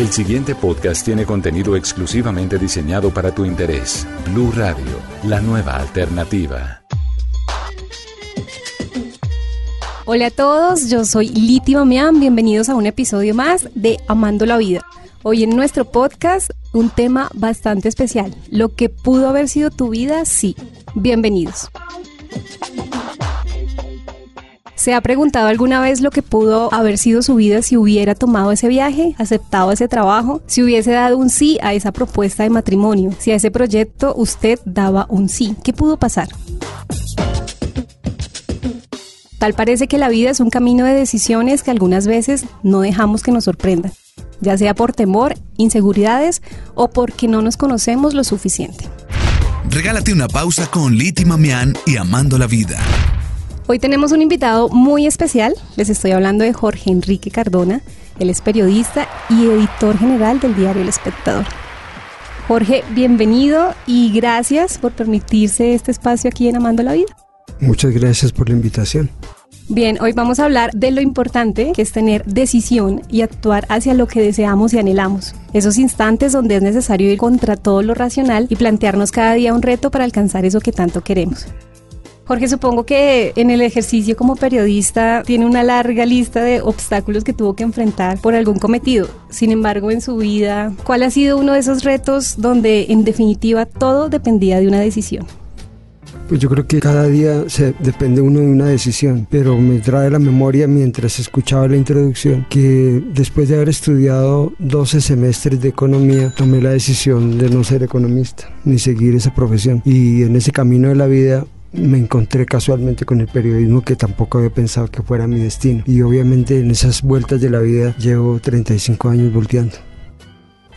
El siguiente podcast tiene contenido exclusivamente diseñado para tu interés. Blue Radio, la nueva alternativa. Hola a todos, yo soy Liti Mamián. Bienvenidos a un episodio más de Amando la Vida. Hoy en nuestro podcast un tema bastante especial. Lo que pudo haber sido tu vida, sí. Bienvenidos. ¿Se ha preguntado alguna vez lo que pudo haber sido su vida si hubiera tomado ese viaje, aceptado ese trabajo, si hubiese dado un sí a esa propuesta de matrimonio, si a ese proyecto usted daba un sí? ¿Qué pudo pasar? Tal parece que la vida es un camino de decisiones que algunas veces no dejamos que nos sorprendan, ya sea por temor, inseguridades o porque no nos conocemos lo suficiente. Regálate una pausa con Liti Mamián y Amando la Vida. Hoy tenemos un invitado muy especial. Les estoy hablando de Jorge Enrique Cardona. Él es periodista y editor general del diario El Espectador. Jorge, bienvenido y gracias por permitirse este espacio aquí en Amando la Vida. Muchas gracias por la invitación. Bien, hoy vamos a hablar de lo importante que es tener decisión y actuar hacia lo que deseamos y anhelamos. Esos instantes donde es necesario ir contra todo lo racional y plantearnos cada día un reto para alcanzar eso que tanto queremos. Jorge, supongo que en el ejercicio como periodista tiene una larga lista de obstáculos que tuvo que enfrentar por algún cometido. Sin embargo, en su vida, ¿cuál ha sido uno de esos retos donde en definitiva todo dependía de una decisión? Pues yo creo que cada día se depende uno de una decisión, pero me trae la memoria mientras escuchaba la introducción que después de haber estudiado 12 semestres de economía, tomé la decisión de no ser economista ni seguir esa profesión. Y en ese camino de la vida me encontré casualmente con el periodismo que tampoco había pensado que fuera mi destino. Y obviamente en esas vueltas de la vida llevo 35 años volteando.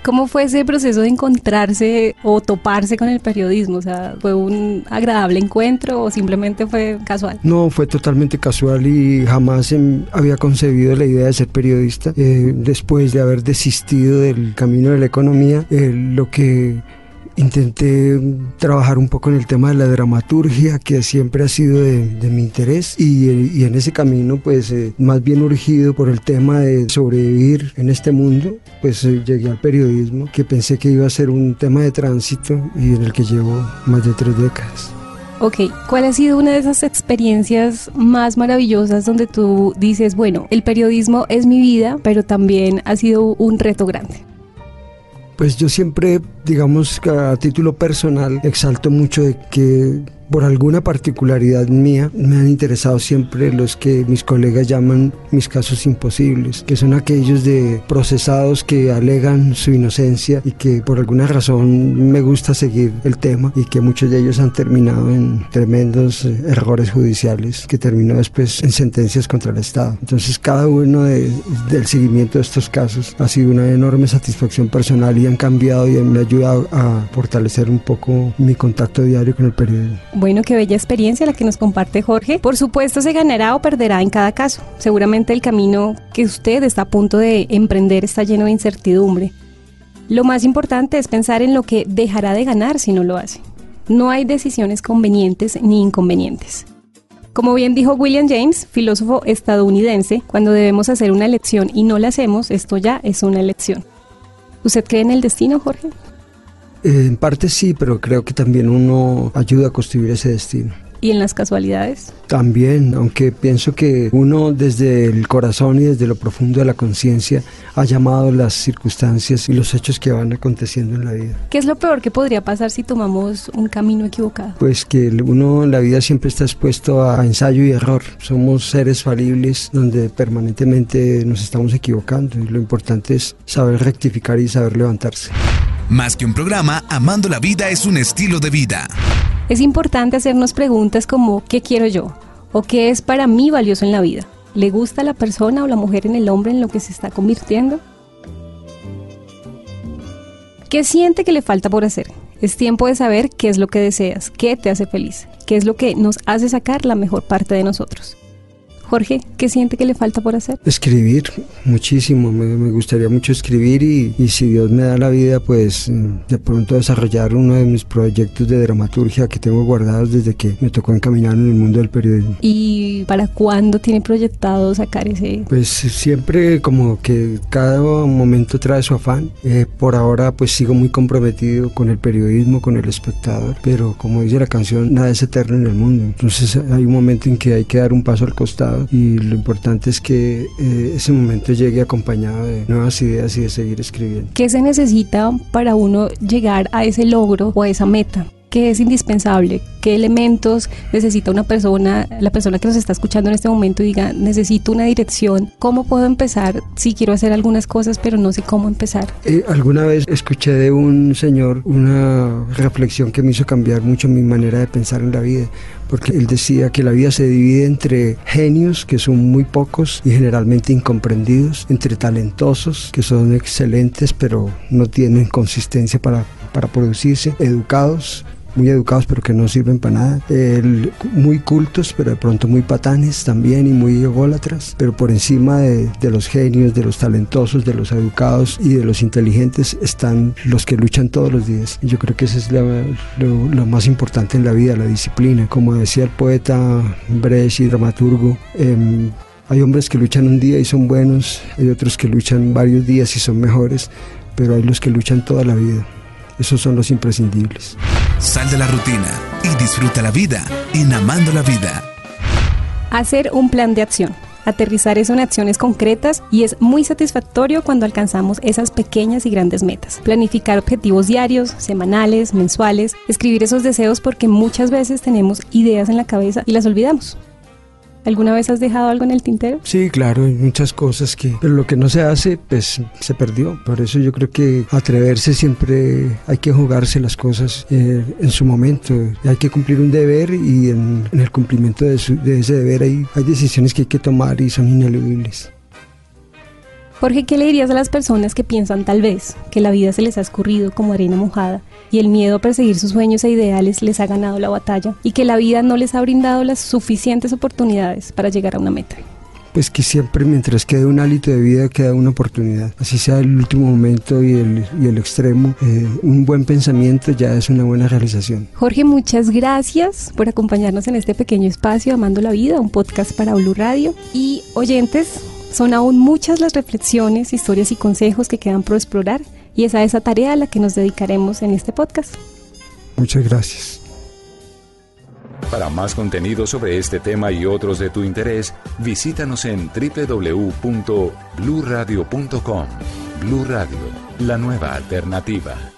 ¿Cómo fue ese proceso de encontrarse o toparse con el periodismo? O sea, ¿fue un agradable encuentro o simplemente fue casual? No, fue totalmente casual y jamás había concebido la idea de ser periodista. Eh, después de haber desistido del camino de la economía, eh, lo que intenté trabajar un poco en el tema de la dramaturgia, que siempre ha sido de, mi interés, y, en ese camino, pues eh, más bien urgido por el tema de sobrevivir en este mundo, pues eh, llegué al periodismo, que pensé que iba a ser un tema de tránsito y en el que llevo más de tres décadas. Ok, ¿cuál ha sido una de esas experiencias más maravillosas donde tú dices, bueno, el periodismo es mi vida, pero también ha sido un reto grande? Pues yo siempre, digamos, a título personal, exalto mucho de que por alguna particularidad mía, me han interesado siempre los que mis colegas llaman mis casos imposibles, que son aquellos de procesados que alegan su inocencia y que por alguna razón me gusta seguir el tema y que muchos de ellos han terminado en tremendos eh, errores judiciales que terminó después en sentencias contra el Estado. Entonces cada uno del seguimiento de estos casos ha sido una enorme satisfacción personal y han cambiado y me ha ayudado a fortalecer un poco mi contacto diario con el periodismo. Bueno, qué bella experiencia la que nos comparte Jorge. Por supuesto, se ganará o perderá en cada caso. Seguramente el camino que usted está a punto de emprender está lleno de incertidumbre. Lo más importante es pensar en lo que dejará de ganar si no lo hace. No hay decisiones convenientes ni inconvenientes. Como bien dijo William James, filósofo estadounidense, cuando debemos hacer una elección y no la hacemos, esto ya es una elección. ¿Usted cree en el destino, Jorge? Eh, en parte sí, pero creo que también uno ayuda a construir ese destino. ¿Y en las casualidades? También, aunque pienso que uno desde el corazón y desde lo profundo de la conciencia ha llamado las circunstancias y los hechos que van aconteciendo en la vida. ¿Qué es lo peor que podría pasar si tomamos un camino equivocado? Pues que uno en la vida siempre está expuesto a ensayo y error. Somos seres falibles donde permanentemente nos estamos equivocando y lo importante es saber rectificar y saber levantarse. Más que un programa, Amando la Vida es un estilo de vida. Es importante hacernos preguntas como ¿qué quiero yo? ¿O qué es para mí valioso en la vida? ¿Le gusta la persona o la mujer en el hombre en lo que se está convirtiendo? ¿Qué siente que le falta por hacer? Es tiempo de saber qué es lo que deseas, qué te hace feliz, qué es lo que nos hace sacar la mejor parte de nosotros. Jorge, ¿qué siente que le falta por hacer? Escribir muchísimo, me, gustaría mucho escribir y, y, si Dios me da la vida, pues mm, de pronto desarrollar uno de mis proyectos de dramaturgia que tengo guardados desde que me tocó encaminar en el mundo del periodismo. ¿Y para cuándo tiene proyectado sacar ese? Pues siempre como que cada momento trae su afán. Eh, por ahora pues sigo muy comprometido con el periodismo, con el espectador, pero como dice la canción, nada es eterno en el mundo. Entonces hay un momento en que hay que dar un paso al costado y lo importante es que eh, ese momento llegue acompañado de nuevas ideas y de seguir escribiendo. ¿Qué se necesita para uno llegar a ese logro o a esa meta? ¿Qué es indispensable? ¿Qué elementos necesita una persona, la persona que nos está escuchando en este momento diga, necesito una dirección? ¿Cómo puedo empezar si quiero hacer algunas cosas pero no sé cómo empezar? Eh, alguna vez escuché de un señor una reflexión que me hizo cambiar mucho mi manera de pensar en la vida porque él decía que la vida se divide entre genios, que son muy pocos y generalmente incomprendidos, entre talentosos, que son excelentes pero no tienen consistencia para, para producirse, educados, muy educados pero que no sirven para nada, muy cultos pero de pronto muy patanes también y muy ególatras, pero por encima de, los genios, de los talentosos, de los educados y de los inteligentes están los que luchan todos los días. Yo creo que eso es lo, más importante en la vida, la disciplina. Como decía el poeta Brecht y dramaturgo, em, hay hombres que luchan un día y son buenos, hay otros que luchan varios días y son mejores, pero hay los que luchan toda la vida. Esos son los imprescindibles. Sal de la rutina y disfruta la vida en Amando la Vida. Hacer un plan de acción. Aterrizar eso en acciones concretas y es muy satisfactorio cuando alcanzamos esas pequeñas y grandes metas. Planificar objetivos diarios, semanales, mensuales, escribir esos deseos porque muchas veces tenemos ideas en la cabeza y las olvidamos. ¿Alguna vez has dejado algo en el tintero? Sí, claro, hay muchas cosas que, pero lo que no se hace, pues se perdió. Por eso yo creo que atreverse siempre hay que jugarse las cosas eh, en su momento. Hay que cumplir un deber y en, el cumplimiento de, de ese deber hay, hay decisiones que hay que tomar y son ineludibles. Jorge, ¿qué le dirías a las personas que piensan tal vez que la vida se les ha escurrido como arena mojada y el miedo a perseguir sus sueños e ideales les ha ganado la batalla y que la vida no les ha brindado las suficientes oportunidades para llegar a una meta? pues que siempre mientras quede un hálito de vida queda una oportunidad. Así sea el último momento y el, y el extremo, eh, un buen pensamiento ya es una buena realización. Jorge, muchas gracias por acompañarnos en este pequeño espacio Amando la Vida, un podcast para Blue Radio. Y oyentes, son aún muchas las reflexiones, historias y consejos que quedan por explorar y es a esa tarea a la que nos dedicaremos en este podcast. Muchas gracias. Para más contenido sobre este tema y otros de tu interés, visítanos en www.bluradio.com. Blu Radio, la nueva alternativa.